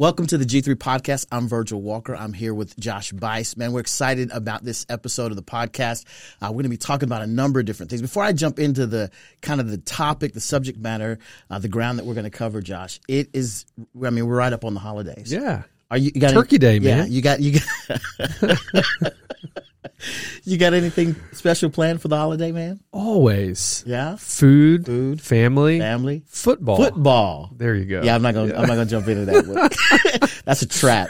Welcome to the G3 podcast. I'm Virgil Walker. I'm here with Josh Buice. Man, we're excited about this episode of the podcast. Uh, we're going to be talking about a number of different things. Before I jump into the kind of the topic, the subject matter, uh, the ground that we're going to cover, Josh, it is, I mean, we're right up on the holidays. Yeah. Are you, you got Turkey any, Day, yeah, man. You got, you got, you got anything special planned for the holiday, man? Always. Yeah. Food, Food, family, family, football. football. There you go. Yeah, I'm not gonna. I'm not gonna jump into that. One. That's a trap.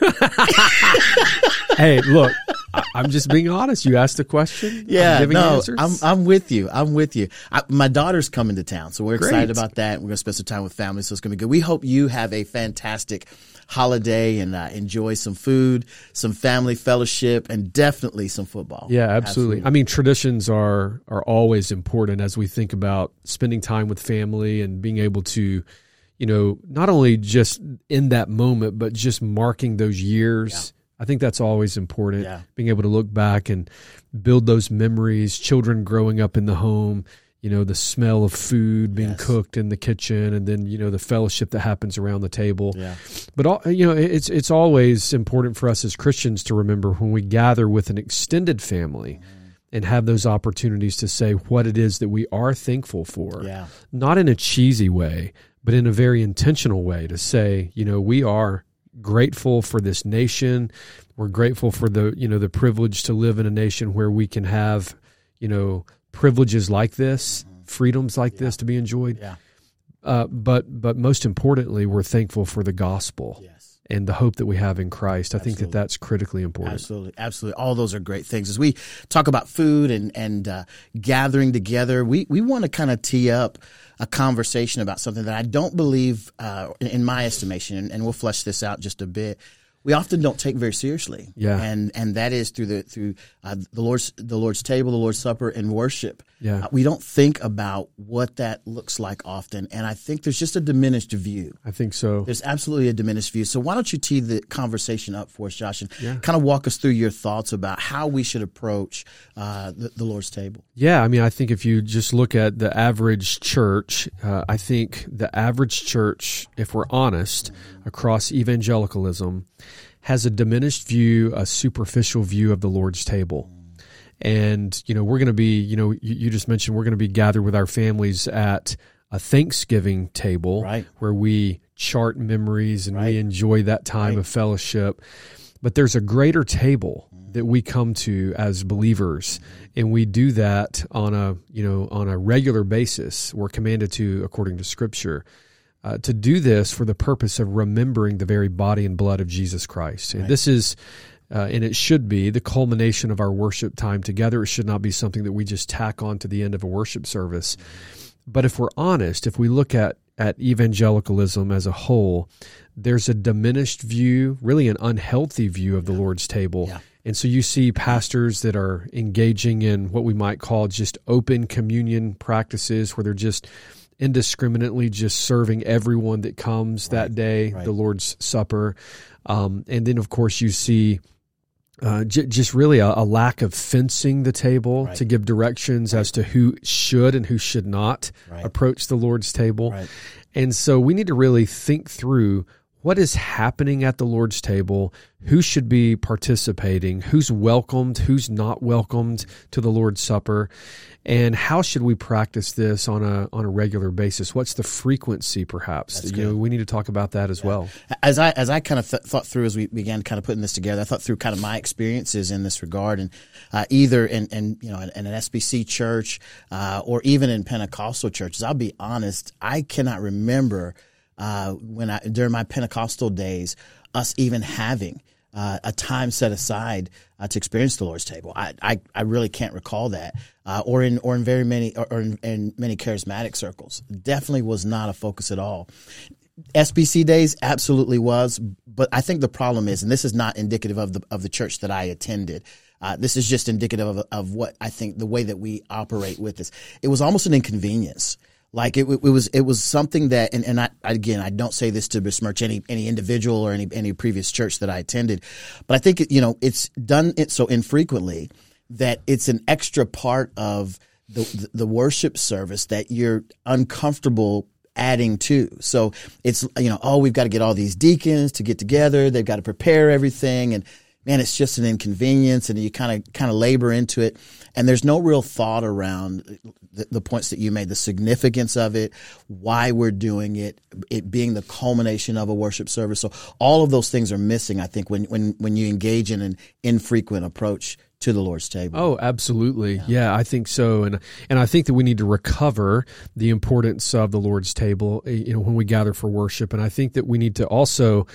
hey, look, I, I'm just being honest. You asked a question. Yeah, I'm no, answers. I'm I'm with you. I'm with you. I, my daughter's coming to town, so we're excited about that. We're gonna spend some time with family, so it's gonna be good. We hope you have a fantastic holiday and uh, enjoy some food, some family fellowship, and definitely some football. yeah, absolutely. I mean, traditions are are always important as we think about spending time with family and being able to, you know, not only just in that moment, but just marking those years. I think that's always important. Yeah. Being able to look back and build those memories, children growing up in the home, you know, the smell of food being Yes. cooked in the kitchen and then, you know, the fellowship that happens around the table. Yeah. But all, you know, it's it's always important for us as Christians to remember when we gather with an extended family mm-hmm. and have those opportunities to say what it is that we are thankful for. Yeah. Not in a cheesy way, but in a very intentional way to say, you know, we are grateful for this nation. We're grateful for the, you know, the privilege to live in a nation where we can have, you know, privileges like this, freedoms like this to be enjoyed. Yeah. Uh, but but most importantly, we're thankful for the gospel Yes. and the hope that we have in Christ. I think that that's critically important. Absolutely, absolutely. All those are great things. As we talk about food and and uh, gathering together, we we want to kind of tee up a conversation about something that I don't believe, uh, in, in my estimation, and, and we'll flesh this out just a bit. We often don't take very seriously, Yeah. and and that is through the through uh, the Lord's the Lord's table, the Lord's supper, and worship. Yeah. Uh, we don't think about what that looks like often, and I think there's just a diminished view. I think so. There's absolutely a diminished view. So why don't you tee the conversation up for us, Josh, and Yeah. kind of walk us through your thoughts about how we should approach uh, the, the Lord's table? Yeah, I mean, I think if you just look at the average church, uh, I think the average church, if we're honest, across evangelicalism, has a diminished view, a superficial view of the Lord's table. And, you know, we're going to be, you know, you, you just mentioned we're going to be gathered with our families at a Thanksgiving table Right. where we chart memories and Right. we enjoy that time Right. of fellowship. But there's a greater table that we come to as believers and we do that on a you know on a regular basis we're commanded to according to scripture uh, to do this for the purpose of remembering the very body and blood of jesus christ. And this is uh, and it should be the culmination of our worship time together. It should not be something that we just tack on to the end of a worship service. But if we're honest, if we look at, at evangelicalism as a whole, there's a diminished view, really an unhealthy view of the Lord's table. Yeah. And so you see pastors that are engaging in what we might call just open communion practices where they're just indiscriminately just serving everyone that comes that day, right. the Lord's Supper. Um, and then, of course, you see uh, j- just really a, a lack of fencing the table Right. to give directions as to who should and who should not Right. approach the Lord's table. Right. And so we need to really think through what is happening at the Lord's table, who should be participating, who's welcomed, who's not welcomed to the Lord's Supper, and how should we practice this on a on a regular basis? What's the frequency, perhaps? That's you know, we need to talk about that as well. As I as I kind of th- thought through as we began kind of putting this together, I thought through kind of my experiences in this regard, and uh, either in, in you know in, in an SBC church uh, or even in Pentecostal churches. I'll be honest, I cannot remember uh, when I during my Pentecostal days us even having. Uh, a time set aside uh, to experience the Lord's table. I, I, I really can't recall that, uh, or in or in very many or, in, in many charismatic circles. Definitely was not a focus at all. SBC days absolutely was, but I think the problem is, and this is not indicative of the of the church that I attended. Uh, this is just indicative of, of what I think the way that we operate with this. It was almost an inconvenience. Like it, it was, it was something that, and, and I, again, I don't say this to besmirch any, any individual or any, any previous church that I attended, but I think, you know, it's done it so infrequently that it's an extra part of the, the worship service that you're uncomfortable adding to. So it's, you know, oh, we've got to get all these deacons to get together. They've got to prepare everything. And man, it's just an inconvenience and you kind of, kind of labor into it. And there's no real thought around the, the, points that you made, the significance of it, why we're doing it, it being the culmination of a worship service. So all of those things are missing, I think, when, when, when you engage in an infrequent approach to the Lord's table. Oh, absolutely. Yeah. yeah. I think so. And and I think that we need to recover the importance of the Lord's table, eh, you know, when we gather for worship. And I think that we need to also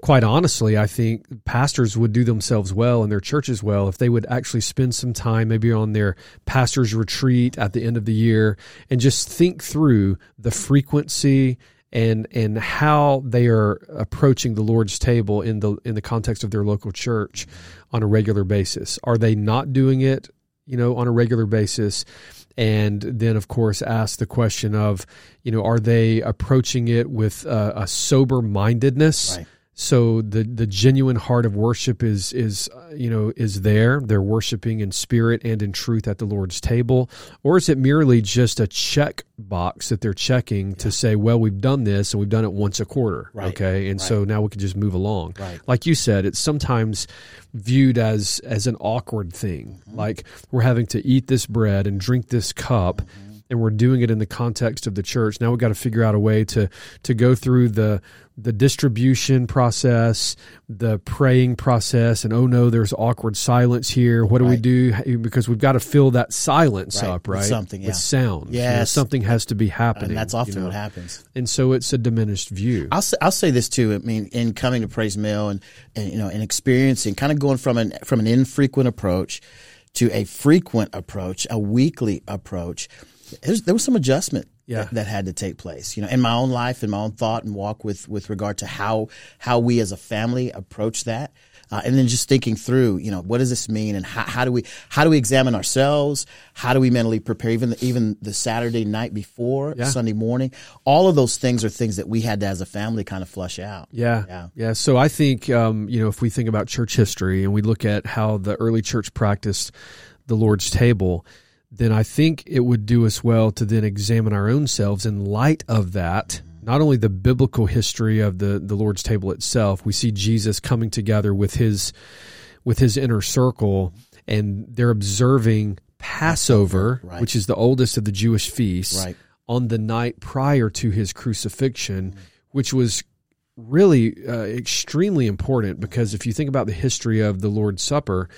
quite honestly, I think pastors would do themselves well and their churches well if they would actually spend some time maybe on their pastor's retreat at the end of the year and just think through the frequency and and how they are approaching the Lord's table in the in the context of their local church on a regular basis. Are they not doing it, you know, on a regular basis? And then, of course, ask the question of, you know, are they approaching it with a, a sober mindedness? Right so the the genuine heart of worship is is uh, you know is there they're worshiping in spirit and in truth at the lord's table or is it merely just a check box that they're checking yeah. to say well we've done this and we've done it once a quarter right. okay and right. so now we can just move along right. like you said it's sometimes viewed as as an awkward thing mm-hmm. like we're having to eat this bread and drink this cup mm-hmm and we're doing it in the context of the church. Now we've got to figure out a way to to go through the the distribution process, the praying process, and oh no, there's awkward silence here. What do right. we do? Because we've got to fill that silence right. up, right? With something, yeah. with sound. Yeah, you know, something has to be happening. And that's often you know? what happens. And so it's a diminished view. I'll say, I'll say this too. I mean, in coming to Pray's Mill and, and you know, and experiencing, kind of going from an from an infrequent approach to a frequent approach, a weekly approach there was some adjustment yeah. that, that, had to take place. You know, in my own life, in my own thought and walk with with regard to how how we as a family approach that. Uh, and then just thinking through, you know, what does this mean, and how, how, do we how do we examine ourselves? How do we mentally prepare? Even the, even the Saturday night before yeah. Sunday morning, all of those things are things that we had to, as a family, kind of flush out. Yeah, yeah. yeah. So I think, um, you know, if we think about church history and we look at how the early church practiced the Lord's table, then I think it would do us well to then examine our own selves in light of that. Mm-hmm. Not only the biblical history of the, the Lord's table itself, we see Jesus coming together with his with his inner circle, and they're observing Passover, right. which is the oldest of the Jewish feasts, right. on the night prior to his crucifixion, mm-hmm. which was really uh, extremely important because if you think about the history of the Lord's Supper,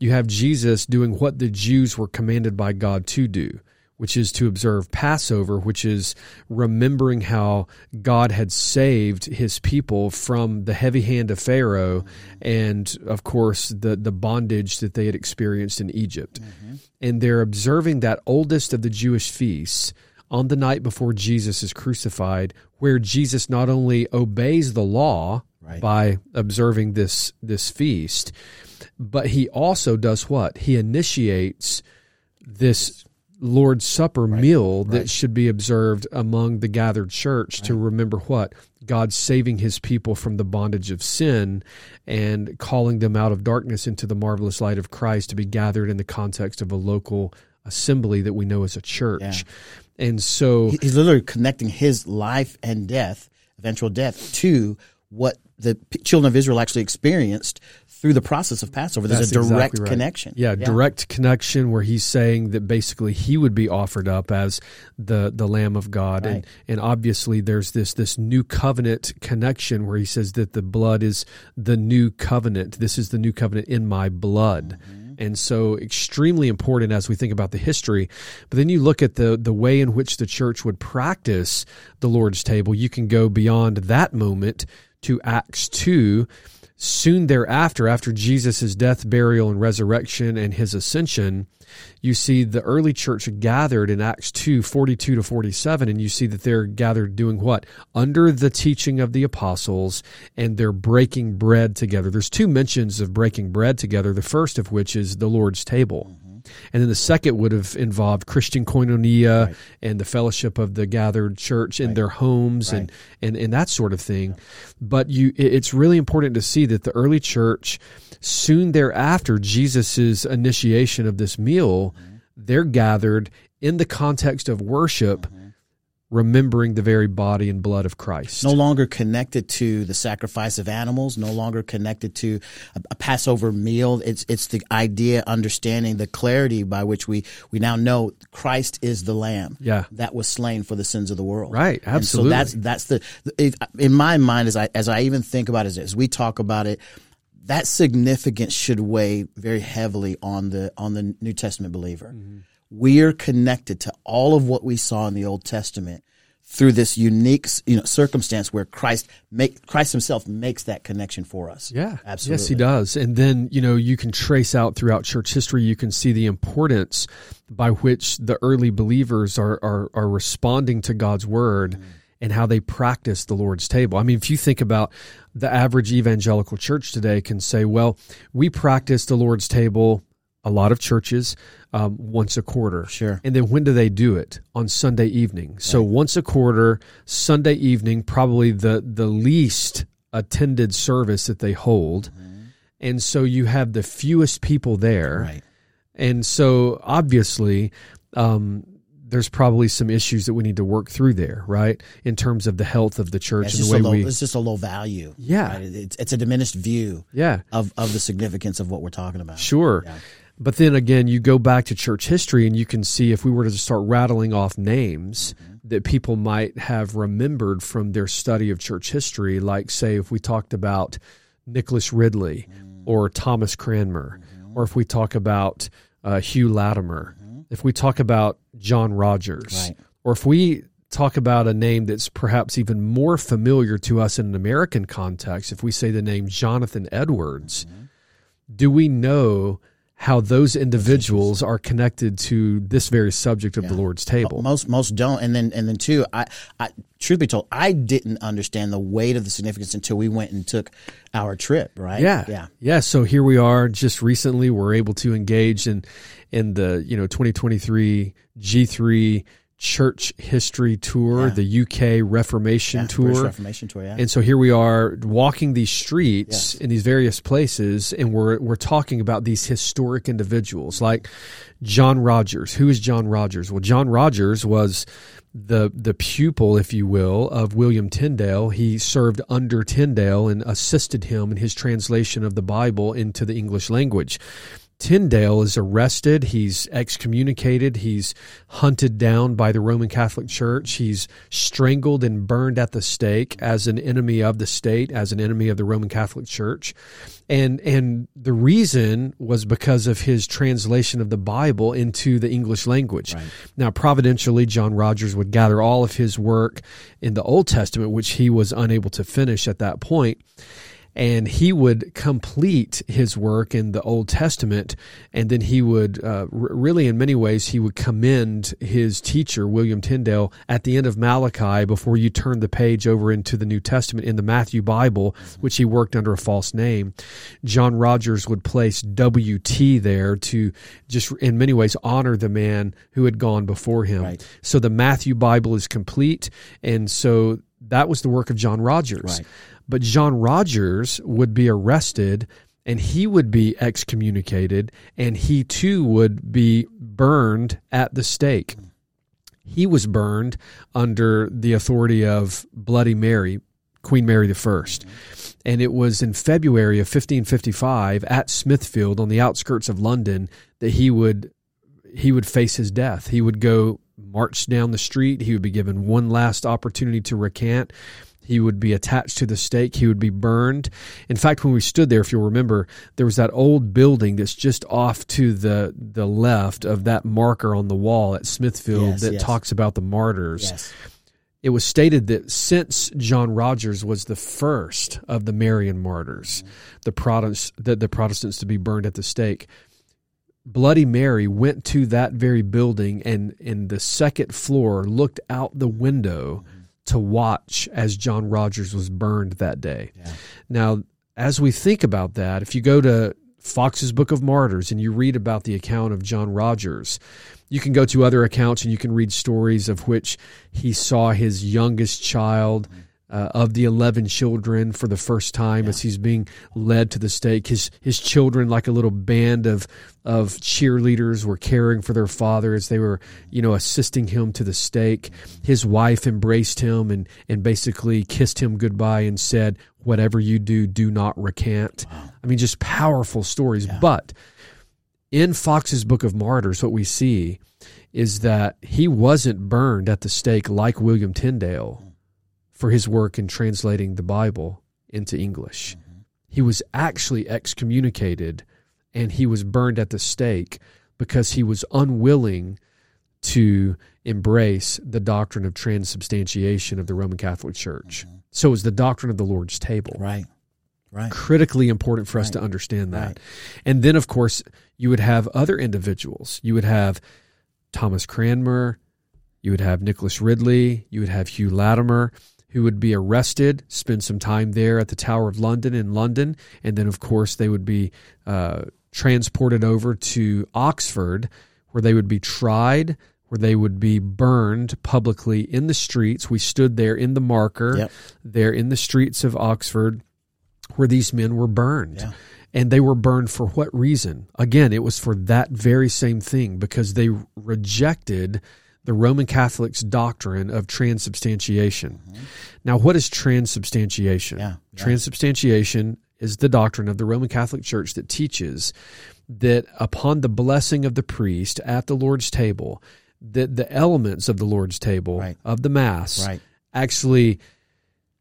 you have Jesus doing what the Jews were commanded by God to do, which is to observe Passover, which is remembering how God had saved his people from the heavy hand of Pharaoh and, of course, the, the bondage that they had experienced in Egypt. Mm-hmm. And they're observing that oldest of the Jewish feasts on the night before Jesus is crucified, where Jesus not only obeys the law right. by observing this this feast, but he also does what? He initiates this Lord's Supper right. meal that right. should be observed among the gathered church to remember what? God saving his people from the bondage of sin and calling them out of darkness into the marvelous light of Christ to be gathered in the context of a local assembly that we know as a church. Yeah. And so he's literally connecting his life and death, eventual death, to what the children of Israel actually experienced through the process of Passover. There's That's a direct exactly right. connection. Yeah, yeah, direct connection where he's saying that basically he would be offered up as the the Lamb of God, right. and and obviously there's this this new covenant connection where he says that the blood is the new covenant. This is the new covenant in my blood. Mm-hmm. And so extremely important as we think about the history. But then you look at the the way in which the church would practice the Lord's table, you can go beyond that moment to Acts 2 soon thereafter, after Jesus' death, burial, and resurrection and his ascension, you see the early church gathered in Acts 2 42 to 47, and you see that they're gathered doing what? Under the teaching of the apostles, and they're breaking bread together. There's two mentions of breaking bread together, the first of which is the Lord's table. And then the second would have involved Christian koinonia right. and the fellowship of the gathered church in right. their homes right. and, and, and that sort of thing. Yeah. But you, it's really important to see that the early church, soon thereafter, Jesus' initiation of this meal, mm-hmm. they're gathered in the context of worship. Mm-hmm remembering the very body and blood of Christ. No longer connected to the sacrifice of animals, no longer connected to a, Passover meal. It's it's the idea, understanding the clarity by which we we now know Christ is the Lamb. Yeah. that was slain for the sins of the world. Right, absolutely. And so that's that's the in my mind as I as I even think about it as we talk about it. That significance should weigh very heavily on the on the New Testament believer. Mm-hmm we're connected to all of what we saw in the Old Testament through this unique you know circumstance where Christ make Christ himself makes that connection for us. Yeah. Absolutely. Yes, he does. And then, you know, you can trace out throughout church history, you can see the importance by which the early believers are are, are responding to God's word. Mm. And how they practice the Lord's table. I mean, if you think about the average evangelical church today, can say, well, we practice the Lord's table a lot of churches um, once a quarter. Sure. And then when do they do it? On Sunday evening. So right. once a quarter, Sunday evening, probably the the least attended service that they hold. Mm-hmm. And so you have the fewest people there. Right. And so obviously, um, there's probably some issues that we need to work through there, right? In terms of the health of the church and the way low, we. It's just a low value. Yeah, right? it's, it's a diminished view. Yeah. of of the significance of what we're talking about. Sure. Yeah. But then again, you go back to church history and you can see if we were to start rattling off names mm-hmm. that people might have remembered from their study of church history, like, say, if we talked about Nicholas Ridley mm-hmm. or Thomas Cranmer, mm-hmm. or if we talk about uh, Hugh Latimer, if we talk about John Rogers, right. or if we talk about a name that's perhaps even more familiar to us in an American context, if we say the name Jonathan Edwards, do we know? How those individuals are connected to this very subject of yeah. the Lord's table. Most most don't, and then and then too, I, I truth be told, I didn't understand the weight of the significance until we went and took our trip. Right? Yeah, yeah, yeah. So here we are. Just recently, we're able to engage in in the you know 2023 G three church history tour, yeah. the UK Reformation yeah, tour. Reformation tour, yeah. And so here we are walking these streets yes. in these various places, and we're we're talking about these historic individuals like John Rogers. Who is John Rogers? Well, John Rogers was the the pupil, if you will, of William Tyndale. He served under Tyndale and assisted him in his translation of the Bible into the English language. Tyndale is arrested. He's excommunicated. He's hunted down by the Roman Catholic Church. He's strangled and burned at the stake as an enemy of the state, as an enemy of the Roman Catholic Church. And, and the reason was because of his translation of the Bible into the English language. Right. Now, providentially, John Rogers would gather all of his work in the Old Testament, which he was unable to finish at that point and he would complete his work in the Old Testament, and then he would uh, r- really, in many ways, he would commend his teacher William Tyndale at the end of Malachi before you turn the page over into the New Testament in the Matthew Bible, which he worked under a false name. John Rogers would place W.T. there to just, in many ways, honor the man who had gone before him. Right. So the Matthew Bible is complete, and so that was the work of John Rogers. Right. But John Rogers would be arrested and he would be excommunicated and he too would be burned at the stake. He was burned under the authority of Bloody Mary, Queen Mary I. And it was in February of 1555 at Smithfield on the outskirts of London that he would he would face his death. He would go march down the street. He would be given one last opportunity to recant. He would be attached to the stake. He would be burned. In fact, when we stood there, if you'll remember, there was that old building that's just off to the the left of that marker on the wall at Smithfield yes, that yes. talks about the martyrs. Yes. It was stated that since John Rogers was the first of the Marian martyrs, mm-hmm. the Protestants, the, the Protestants to be burned at the stake, Bloody Mary went to that very building and in the second floor looked out the window. To watch as John Rogers was burned that day. Yeah. Now, as we think about that, if you go to Foxe's Book of Martyrs and you read about the account of John Rogers, you can go to other accounts and you can read stories of which he saw his youngest child. Mm-hmm uh, of the 11 children for the first time as he's being led to the stake. His, his children, like a little band of, of cheerleaders, were caring for their father as they were, you know, assisting him to the stake. His wife embraced him and, and basically kissed him goodbye and said, Whatever you do, do not recant. Wow. I mean, just powerful stories. Yeah. But in Foxe's Book of Martyrs, what we see is that he wasn't burned at the stake like William Tyndale for his work in translating the Bible into English. Mm-hmm. He was actually excommunicated and he was burned at the stake because he was unwilling to embrace the doctrine of transubstantiation of the Roman Catholic Church. Mm-hmm. So is the doctrine of the Lord's table. Right. Right. Critically important for us to understand that. Right. And then, of course, you would have other individuals. You would have Thomas Cranmer, you would have Nicholas Ridley, you would have Hugh Latimer who would be arrested, spend some time there at the Tower of London in London, and then, of course, they would be uh, transported over to Oxford, where they would be tried, where they would be burned publicly in the streets. We stood there in the marker, yep. there in the streets of Oxford, where these men were burned. Yeah. And they were burned for what reason? Again, it was for that very same thing because they rejected the Roman Catholics' doctrine of transubstantiation. Mm-hmm. Now, what is transubstantiation? Yeah, yeah. Transubstantiation is the doctrine of the Roman Catholic Church that teaches that upon the blessing of the priest at the Lord's table, that the elements of the Lord's table right. of the Mass right. actually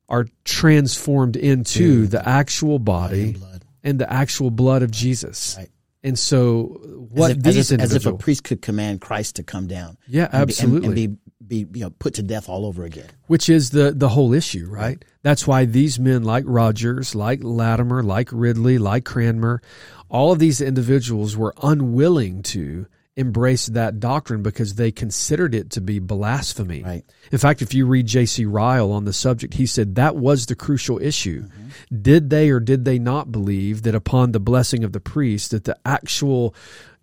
are transformed into Dude. the actual body and, and, the actual blood of Jesus. Right. And so, what as if, these as if, as if, a priest could command Christ to come down, yeah, absolutely, and, be, and, be, be you know put to death all over again. Which is the the whole issue, right? right? That's why these men, like Rogers, like Latimer, like Ridley, like Cranmer, all of these individuals were unwilling to embraced that doctrine because they considered it to be blasphemy. Right. In fact, if you read J.C. Ryle on the subject, he said that was the crucial issue. Mm-hmm. Did they or did they not believe that upon the blessing of the priest that the actual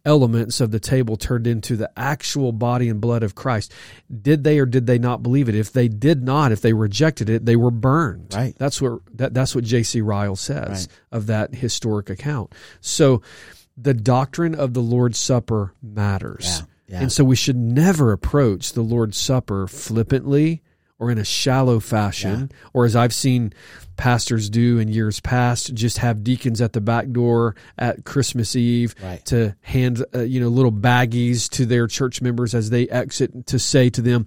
elements of the table turned into the actual body and blood of Christ. Did they or did they not believe it? If they did not, if they rejected it, they were burned. Right. That's what that, that's what J.C. Ryle says right. of that historic account. So the doctrine of the Lord's Supper matters. Yeah, yeah. And so we should never approach the Lord's Supper flippantly or in a shallow fashion, yeah. or as I've seen pastors do in years past, just have deacons at the back door at Christmas Eve right. to hand uh, you know little baggies to their church members as they exit to say to them,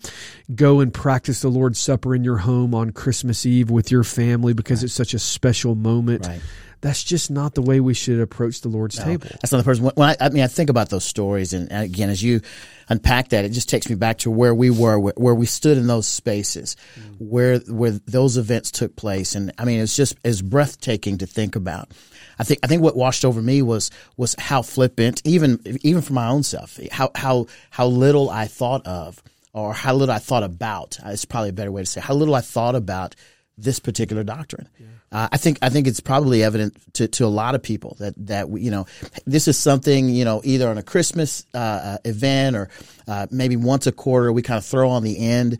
"Go and practice the Lord's Supper in your home on Christmas Eve with your family because right. it's such a special moment." Right that's just not the way we should approach the Lord's no, table. That's not the person. When I, I, mean, I think about those stories, and again, as you unpack that, it just takes me back to where we were, where, where we stood in those spaces, mm. where where those events took place, and I mean, it's just it's breathtaking to think about. I think I think what washed over me was was how flippant, even even for my own self, how how how little I thought of, or how little I thought about. It's probably a better way to say how little I thought about this particular doctrine. Yeah. Uh, I think I think it's probably evident to, to a lot of people that that we, you know this is something you know either on a Christmas uh, uh, event or uh, maybe once a quarter we kind of throw on the end.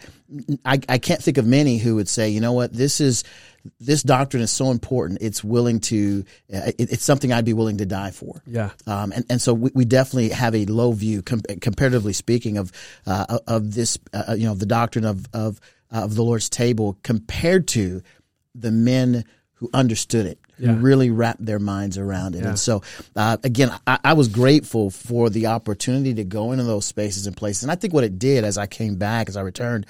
I, I can't think of many who would say you know what this is this doctrine is so important it's willing to uh, it, it's something I'd be willing to die for. Yeah. Um, and and so we, we definitely have a low view com- comparatively speaking of uh, of this you know the doctrine of of of the Lord's table compared to the men who understood it, yeah. who really wrapped their minds around it. Yeah. And so, uh, again, I, I, was grateful for the opportunity to go into those spaces and places. And I think what it did as I came back, as I returned,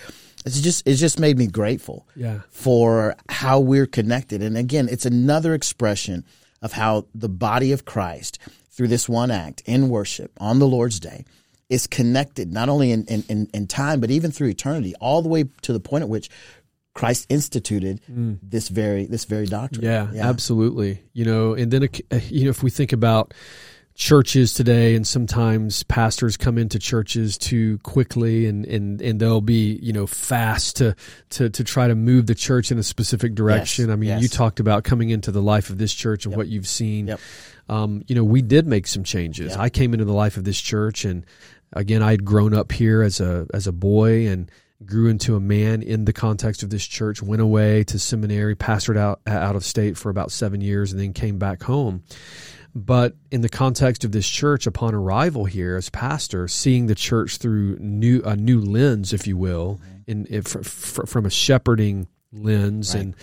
it's just it just made me grateful yeah. for how we're connected. And again, it's another expression of how the body of Christ, through this one act in worship on the Lord's Day, is connected not only in, in, in, time, but even through eternity, all the way to the point at which Christ instituted mm. this very this very doctrine. Yeah, yeah, absolutely. You know, and then uh, you know if we think about churches today and sometimes pastors come into churches too quickly and, and, and they'll be, you know, fast to, to, to try to move the church in a specific direction. Yes, I mean, yes. you talked about coming into the life of this church and yep. what you've seen. Yep. Um, you know, we did make some changes. Yep. I came into the life of this church and again, I had grown up here as a, as a boy and grew into a man in the context of this church, went away to seminary, pastored out out of state for about seven years, and then came back home. But in the context of this church, upon arrival here as pastor, seeing the church through new a new lens, if you will, in, in from a shepherding lens, right. and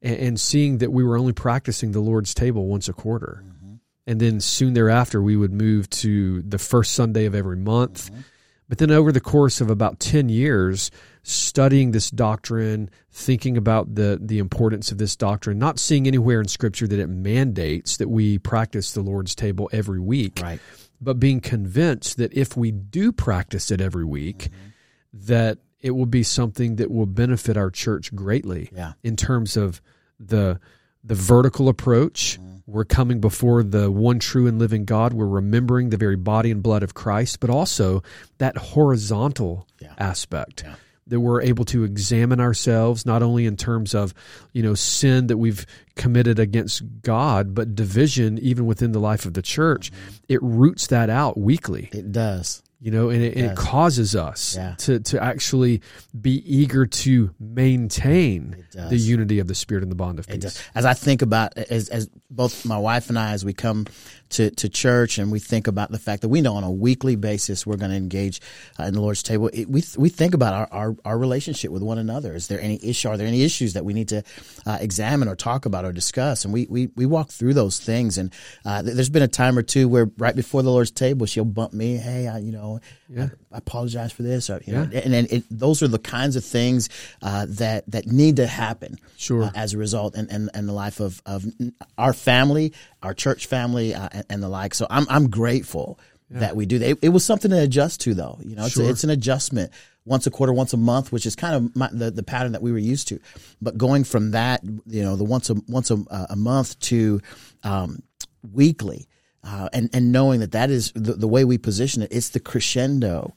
and seeing that we were only practicing the Lord's table once a quarter, mm-hmm. and then soon thereafter we would move to the first Sunday of every month. Mm-hmm but then over the course of about 10 years, studying this doctrine, thinking about the, the importance of this doctrine, not seeing anywhere in Scripture that it mandates that we practice the Lord's table every week, right. but being convinced that if we do practice it every week, mm-hmm. that it will be something that will benefit our church greatly yeah. in terms of the the vertical approach. Mm-hmm. We're coming before the one true and living God. We're remembering the very body and blood of Christ, but also that horizontal yeah. aspect. Yeah. That we're able to examine ourselves not only in terms of, you know, sin that we've committed against God, but division even within the life of the church. It roots that out weekly. It does you know and it, yes. it causes us yeah. to, to actually be eager to maintain the unity of the spirit and the bond of peace as i think about as, as both my wife and i as we come to, to church and we think about the fact that we know on a weekly basis we're going to engage uh, in the Lord's table. It, we, we think about our, our, our, relationship with one another. Is there any issue? Are there any issues that we need to uh, examine or talk about or discuss? And we, we, we walk through those things. And uh, there's been a time or two where right before the Lord's table, she'll bump me, hey, I, you know, yeah. I, I, apologize for this. Or, you yeah. know, and, and it, those are the kinds of things uh, that, that need to happen sure. Uh, as a result in, in, in, the life of, of our family, our church family, uh, and, and the like. So I'm I'm grateful yeah. that we do that. It, it, was something to adjust to, though. You know, it's, sure. a, it's an adjustment once a quarter, once a month, which is kind of my, the the pattern that we were used to. But going from that, you know, the once a once a, a month to um, weekly, uh, and and knowing that that is the, the way we position it, it's the crescendo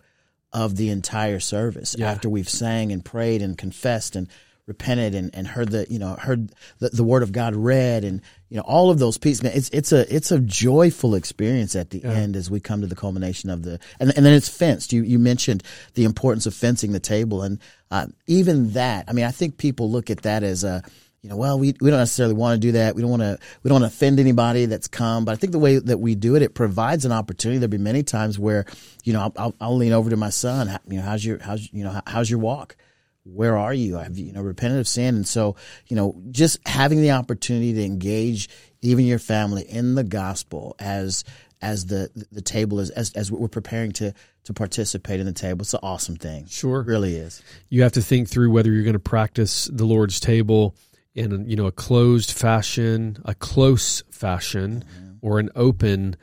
of the entire service yeah. after we've sang and prayed and confessed and repented and, and heard the you know heard the, the word of God read and you know all of those pieces man it's it's a it's a joyful experience at the yeah. end as we come to the culmination of the and, and then it's fenced you you mentioned the importance of fencing the table and uh, even that I mean I think people look at that as a you know, well, we, we don't necessarily want to do that. We don't want to we don't want to offend anybody that's come. But I think the way that we do it, it provides an opportunity. There'll be many times where, you know, I'll, I'll, I'll lean over to my son. You know, how's your how's you know how's your walk? where are you? Have you, you know repented of sin? And so, you know, just having the opportunity to engage even your family in the gospel as as the the table is as as we're preparing to to participate in the table. It's an awesome thing. Sure, it really is. You have to think through whether you're going to practice the Lord's table in you know a closed fashion, a close fashion, mm-hmm. or an open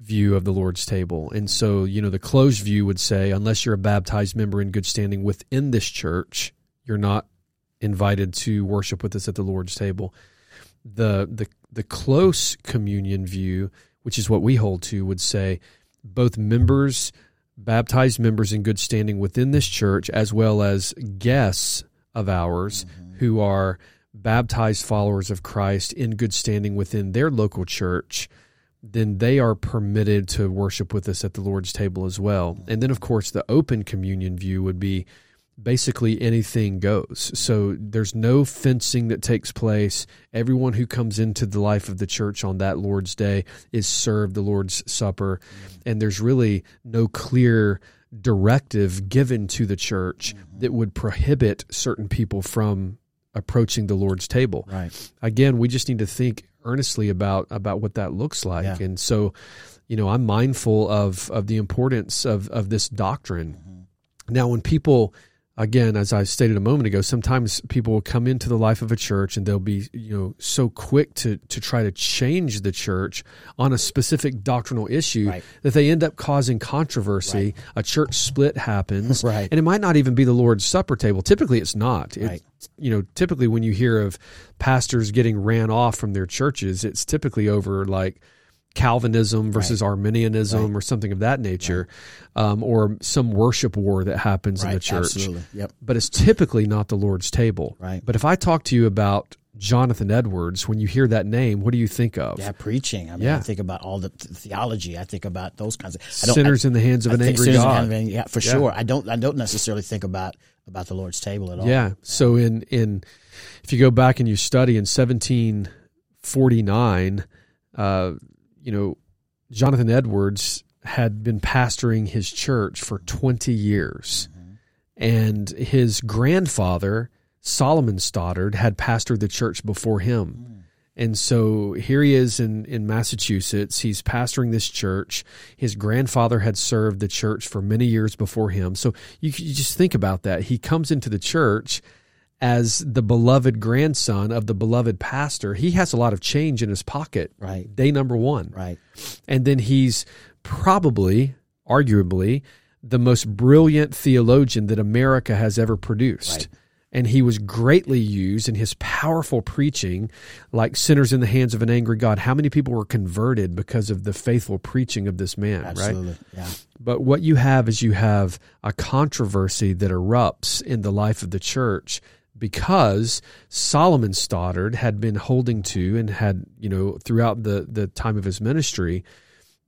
view of the Lord's table. And so, you know, the closed view would say, unless you're a baptized member in good standing within this church, you're not invited to worship with us at the Lord's table. The the the close communion view, which is what we hold to, would say both members, baptized members in good standing within this church, as well as guests of ours mm-hmm. who are baptized followers of Christ in good standing within their local church then they are permitted to worship with us at the Lord's table as well. And then, of course, the open communion view would be basically anything goes. So there's no fencing that takes place. Everyone who comes into the life of the church on that Lord's day is served the Lord's Supper. And there's really no clear directive given to the church that would prohibit certain people from approaching the Lord's table. Right. Again, we just need to think earnestly about about what that looks like. Yeah. And so, you know, I'm mindful of of the importance of of this doctrine. Mm-hmm. Now, when people again, as I stated a moment ago, sometimes people will come into the life of a church and they'll be, you know, so quick to to try to change the church on a specific doctrinal issue right. that they end up causing controversy. Right. A church split happens, right. and it might not even be the Lord's Supper table. Typically, it's not. It, you know, typically when you hear of pastors getting ran off from their churches, it's typically over like Calvinism versus right. Arminianism right. or something of that nature, right. um, or some worship war that happens in the church. Absolutely. Yep. But it's typically not the Lord's table. Right. But if I talk to you about Jonathan Edwards, when you hear that name, what do you think of? Yeah, preaching. I mean, yeah. I think about all the theology. I think about those kinds of sinners I, in the hands of I an angry God. Yeah, for yeah. sure. I don't. I don't necessarily think about about the Lord's table at all. Yeah. So in in if you go back and you study in 1749, uh, you know, Jonathan Edwards had been pastoring his church for 20 years. Mm-hmm. And his grandfather, Solomon Stoddard, had pastored the church before him. Mm. And so here he is in, in Massachusetts. He's pastoring this church. His grandfather had served the church for many years before him. So you, you just think about that. He comes into the church as the beloved grandson of the beloved pastor. He has a lot of change in his pocket. Right. Day number one. Right. And then he's probably, arguably, the most brilliant theologian that America has ever produced. Right. And he was greatly used in his powerful preaching, like sinners in the hands of an angry God. How many people were converted because of the faithful preaching of this man, Absolutely. right? Yeah. But what you have is you have a controversy that erupts in the life of the church because Solomon Stoddard had been holding to and had, you know, throughout the, the time of his ministry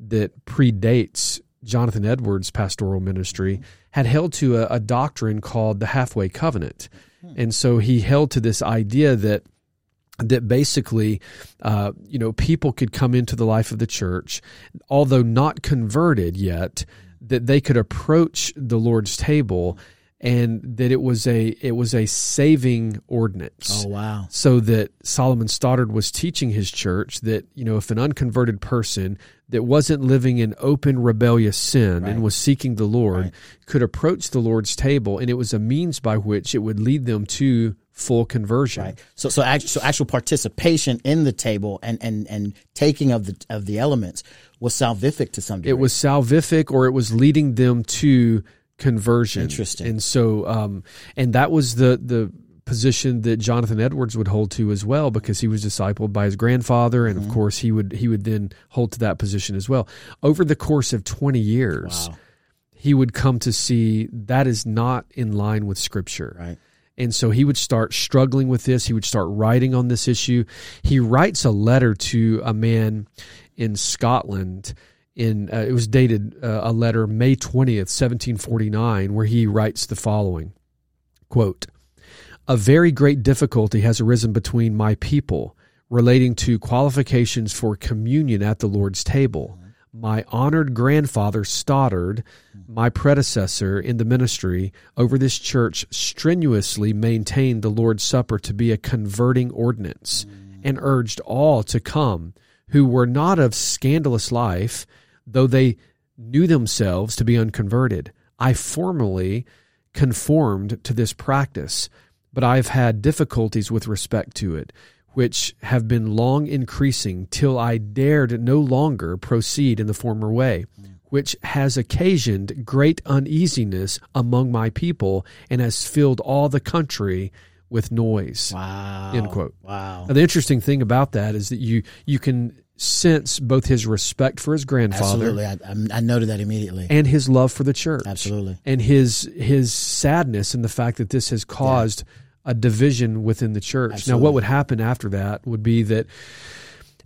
that predates Jonathan Edwards' pastoral ministry, had held to a, a doctrine called the halfway covenant. And so he held to this idea that that basically, uh, you know, people could come into the life of the church, although not converted yet, that they could approach the Lord's table, and that it was a it was a saving ordinance Oh wow. so that Solomon Stoddard was teaching his church that you know if an unconverted person that wasn't living in open rebellious sin Right. and was seeking the Lord Right. could approach the Lord's table and it was a means by which it would lead them to full conversion. Right. So so actual, so actual participation in the table and, and, and taking of the of the elements was salvific to some degree. It was salvific or it was leading them to conversion. Interesting. And so um and that was the the position that Jonathan Edwards would hold to as well because he was discipled by his grandfather and Mm-hmm. of course he would he would then hold to that position as well. Over the course of 20 years Wow. he would come to see that is not in line with scripture. Right. And so he would start struggling with this. He would start writing on this issue. He writes a letter to a man in Scotland. In uh, it was dated uh, a letter May twentieth, seventeen forty nine, where he writes the following: "Quote: A very great difficulty has arisen between my people relating to qualifications for communion at the Lord's table." My honored grandfather Stoddard, my predecessor in the ministry over this church, strenuously maintained the Lord's Supper to be a converting ordinance and urged all to come who were not of scandalous life, though they knew themselves to be unconverted. I formerly conformed to this practice, but I've had difficulties with respect to it, which have been long increasing till I dared no longer proceed in the former way, which has occasioned great uneasiness among my people and has filled all the country with noise. Wow. End quote. Wow. Now, the interesting thing about that is that you you can sense both his respect for his grandfather Absolutely. I, I, noted that immediately. and his love for the church Absolutely. and his his sadness in the fact that this has caused a division within the church. Now, what would happen after that would be that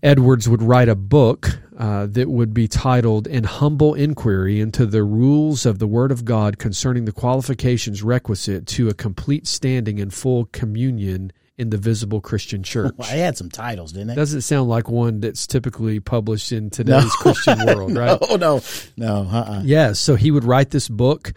Edwards would write a book uh, that would be titled "An Humble Inquiry into the Rules of the Word of God Concerning the Qualifications Requisite to a Complete Standing in Full Communion in the Visible Christian Church." Well, they had some titles, didn't they? Doesn't sound like one that's typically published in today's Christian world, right? Oh no, no, uh-uh. Yeah, so he would write this book,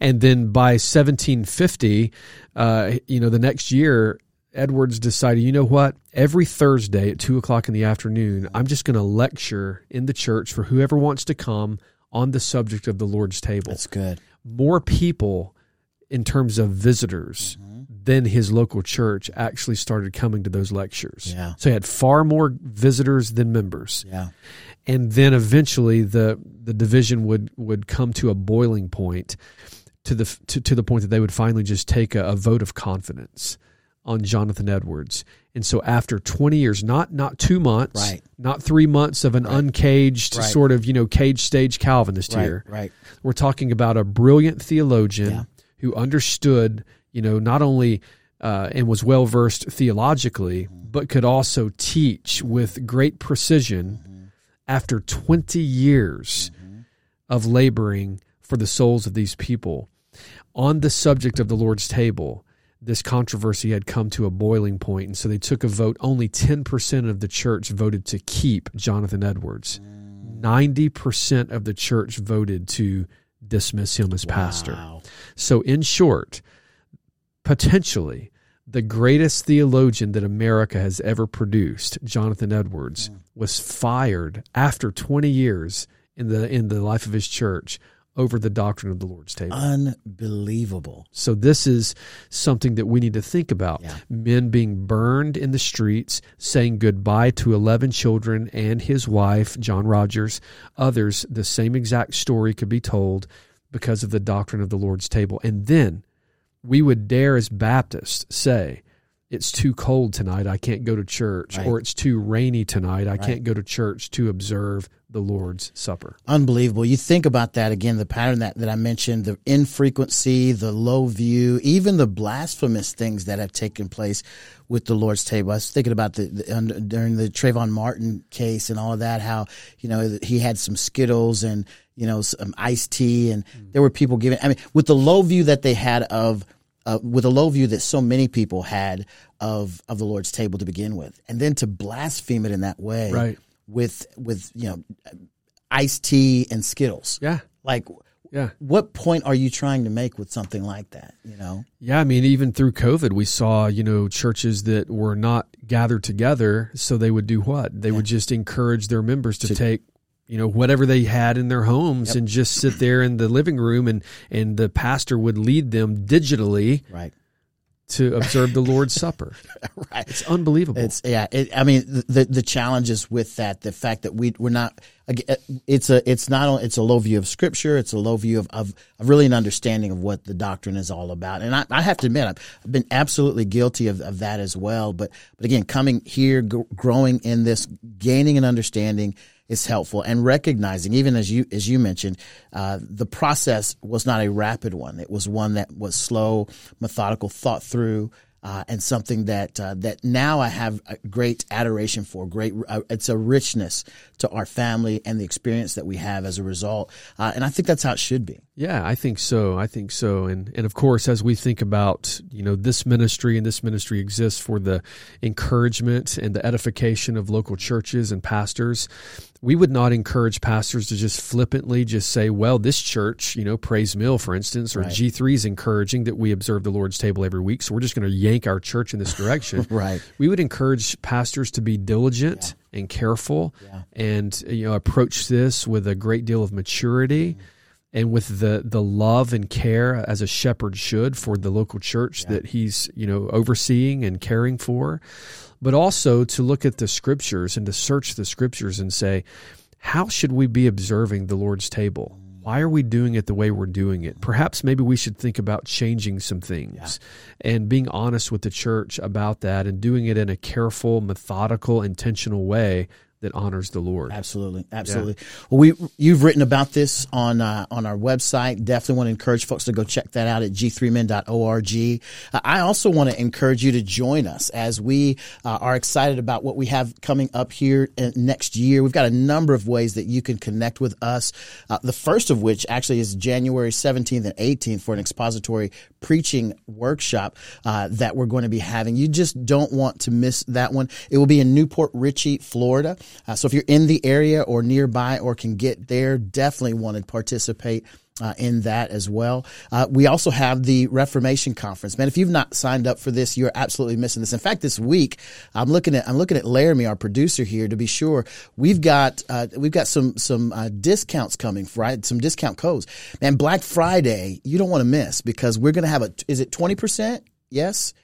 and then by 1750, uh, you know, the next year, Edwards decided, you know what? Every Thursday at two o'clock in the afternoon, I'm just going to lecture in the church for whoever wants to come on the subject of the Lord's table. That's good. More people, in terms of visitors, than his local church actually started coming to those lectures. Yeah. So he had far more visitors than members Yeah. and then eventually the the division would would come to a boiling point to the to, to the point that they would finally just take a, a vote of confidence on Jonathan Edwards. And so after 20 years, not not 2 months, Right. not 3 months of an uncaged Right. sort of, you know, cage stage Calvinist Right. here. Right. We're talking about a brilliant theologian Yeah. who understood, you know, not only uh, and was well versed theologically, mm-hmm. but could also teach with great precision mm-hmm. after 20 years mm-hmm. of laboring for the souls of these people. On the subject of the Lord's table, this controversy had come to a boiling point, and so they took a vote. Only 10% of the church voted to keep Jonathan Edwards. Mm. 90% of the church voted to dismiss him as pastor. Wow. So, in short, potentially the greatest theologian that America has ever produced, Jonathan Edwards, mm. was fired after 20 years in the in the life of his church over the doctrine of the Lord's table. Unbelievable. So this is something that we need to think about. Yeah. Men being burned in the streets, saying goodbye to 11 children and his wife, John Rogers. Others, the same exact story could be told because of the doctrine of the Lord's table. And then we would dare as Baptists say, it's too cold tonight, I can't go to church, Right. or it's too rainy tonight, I can't go to church to observe the Lord's Supper. Unbelievable. You think about that again, the pattern that, that I mentioned, the infrequency, the low view, even the blasphemous things that have taken place with the Lord's table. I was thinking about the, the under, during the Trayvon Martin case and all of that, how, you know, he had some Skittles and, you know, some iced tea and there were people giving, I mean, with the low view that they had of, uh, with a low view that so many people had of, of the Lord's table to begin with. And then to blaspheme it in that way Right. with, with, you know, iced tea and Skittles. Yeah. Like, Yeah. what point are you trying to make with something like that? You know, Yeah, I mean, even through COVID, we saw, you know, churches that were not gathered together. So they would do what? They would just encourage their members to, take, you know, whatever they had in their homes and just sit there in the living room and, and the pastor would lead them digitally right? to observe the Lord's Supper. Right. It's unbelievable. It's yeah. It, I mean, the- the challenges with that, the fact that we we're not. Uh, it's a it's not only it's a low view of Scripture. It's a low view of of, of really an understanding of what the doctrine is all about. And I, I have to admit, I've, I've been absolutely guilty of, of that as well. But but again, coming here, g- growing in this, gaining an understanding is helpful, and recognizing, even as you as you mentioned, uh, the process was not a rapid one. It was one that was slow, methodical, thought through uh, and something that uh, that now I have a great adoration for. Great, uh, it's a richness to our family and the experience that we have as a result. Uh, and I think that's how it should be. Yeah, I think so. I think so. And and of course, as we think about you know this ministry and this ministry exists for the encouragement and the edification of local churches and pastors, we would not encourage pastors to just flippantly just say, "Well, this church, you know, Pray's Mill, for instance, or Right. G three is encouraging that we observe the Lord's table every week, so we're just going to yank our church in this direction." Right. we would encourage pastors to be diligent and careful Yeah. and you know approach this with a great deal of maturity mm-hmm. and with the the love and care as a shepherd should for the local church that he's you know overseeing and caring for but also to look at the scriptures and to search the scriptures and say how should we be observing the Lord's table why are we doing it the way we're doing it? Perhaps maybe we should think about changing some things and being honest with the church about that and doing it in a careful, methodical, intentional way that honors the Lord. Absolutely, absolutely. Well, we you've written about this on uh, on our website. Definitely want to encourage folks to go check that out at g3men.org. Uh, I also want to encourage you to join us as we uh, are excited about what we have coming up here in next year. We've got a number of ways that you can connect with us. Uh, the first of which actually is January 17th and 18th for an expository preaching workshop uh, that we're going to be having. You just don't want to miss that one. It will be in New Port Richey, Florida. Uh, so if you're in the area or nearby or can get there, definitely want to participate. Uh, in that as well. Uh, we also have the Reformation Conference. Man, if you've not signed up for this, you're absolutely missing this. In fact, this week I'm looking at I'm looking at Laramie, our producer here, to be sure. We've got uh, we've got some some uh, discounts coming, right? Some discount codes. Man, Black Friday you don't want to miss because we're going to have a is it twenty percent? Yes,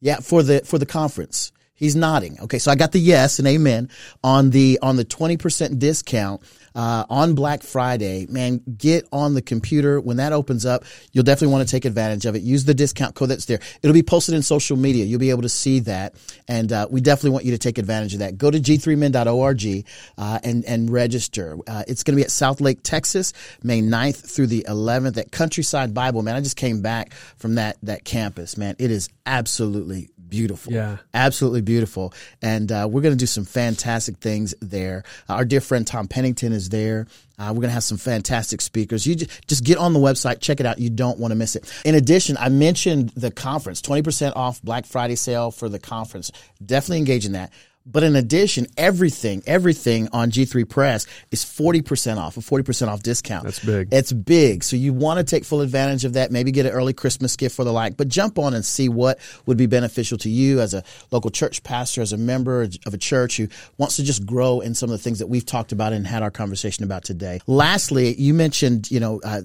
yeah, for the for the conference. He's nodding. Okay, so I got the yes and amen on the on the twenty percent discount uh, on Black Friday. Man, get on the computer when that opens up. You'll definitely want to take advantage of it. Use the discount code that's there. It'll be posted in social media. You'll be able to see that, and uh, we definitely want you to take advantage of that. Go to g3men.org uh, and and register. Uh, it's going to be at Southlake, Texas, May 9th through the 11th at Countryside Bible. Man, I just came back from that that campus. Man, it is absolutely beautiful. Yeah. Absolutely beautiful. And uh, we're going to do some fantastic things there. our dear friend Tom Pennington is resources there. Uh, we're going to have some fantastic speakers. You just, just get on the website, check it out. You don't want to miss it. In addition, I mentioned the conference, 20% off Black Friday sale for the conference. Definitely engage in that. But in addition, everything, everything on G3 Press is 40% off, a 40% off discount. That's big. It's big. So you want to take full advantage of that, maybe get an early Christmas gift for the like, but jump on and see what would be beneficial to you as a local church pastor, as a member of a church who wants to just grow in some of the things that we've talked about and had our conversation about today. Lastly, you mentioned, you know, uh,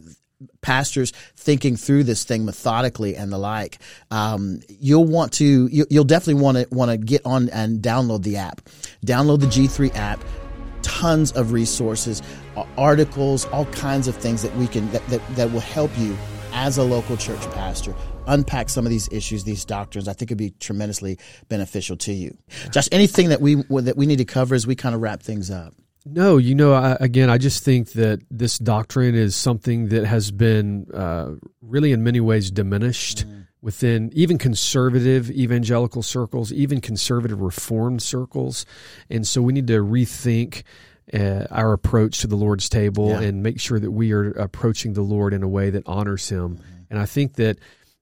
pastors thinking through this thing methodically and the like, um, you'll want to you, will definitely want to want to get on and download the app, download the G3 app. Tons of resources, articles, all kinds of things that we can that, that, that will help you as a local church pastor unpack some of these issues, these doctrines, I think it'd be tremendously beneficial to you. Josh, anything that we that we need to cover as we kind of wrap things up? No, you know, I, again, I just think that this doctrine is something that has been uh, really, in many ways, diminished mm. within even conservative evangelical circles, even conservative reformed circles, and so we need to rethink. Uh, our approach to the Lord's table yeah. and make sure that we are approaching the Lord in a way that honors Him. Mm-hmm. And I think that,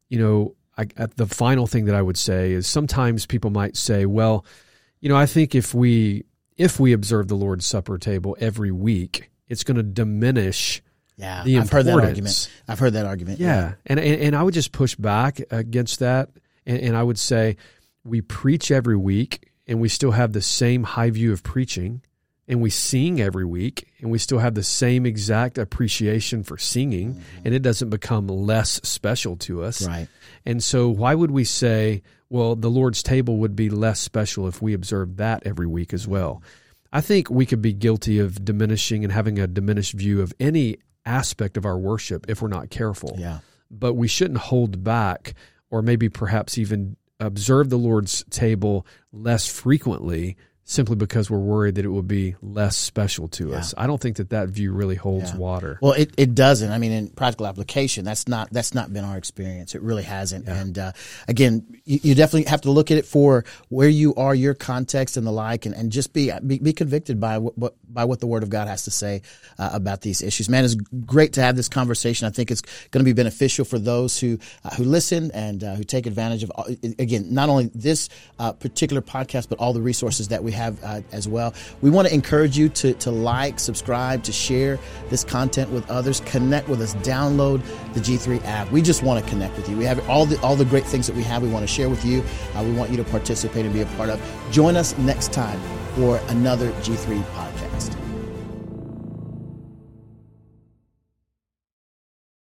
you know, I, the final thing that I would say is sometimes people might say, well, you know, I think if we if we observe the Lord's Supper table every week, it's going to diminish. Yeah, the I've heard that argument. I've heard that argument. Yeah, yeah. And, and, and I would just push back against that, and, and I would say we preach every week, and we still have the same high view of preaching, and we sing every week, and we still have the same exact appreciation for singing, mm-hmm. and it doesn't become less special to us. Right. And so, why would we say? well, the Lord's table would be less special if we observed that every week as well. I think we could be guilty of diminishing and having a diminished view of any aspect of our worship if we're not careful. Yeah. But we shouldn't hold back or maybe perhaps even observe the Lord's table less frequently simply because we're worried that it will be less special to yeah. us. I don't think that that view really holds yeah. water. Well, it, it doesn't. I mean, in practical application, that's not that's not been our experience. It really hasn't. Yeah. And uh, again, you, you, definitely have to look at it for where you are, your context, and the like, and, and just be, be, be convicted by what by what the Word of God has to say uh, about these issues. Man, it's great to have this conversation. I think it's going to be beneficial for those who uh, who listen and uh, who take advantage of again not only this uh, particular podcast, but all the resources that we have have uh, as well. We want to encourage you to, to like, subscribe, to share this content with others, connect with us, download the G3 app. We just want to connect with you. We have all the all the great things that we have. We want to share with you. Uh, we want you to participate and be a part of. Join us next time for another G3 podcast.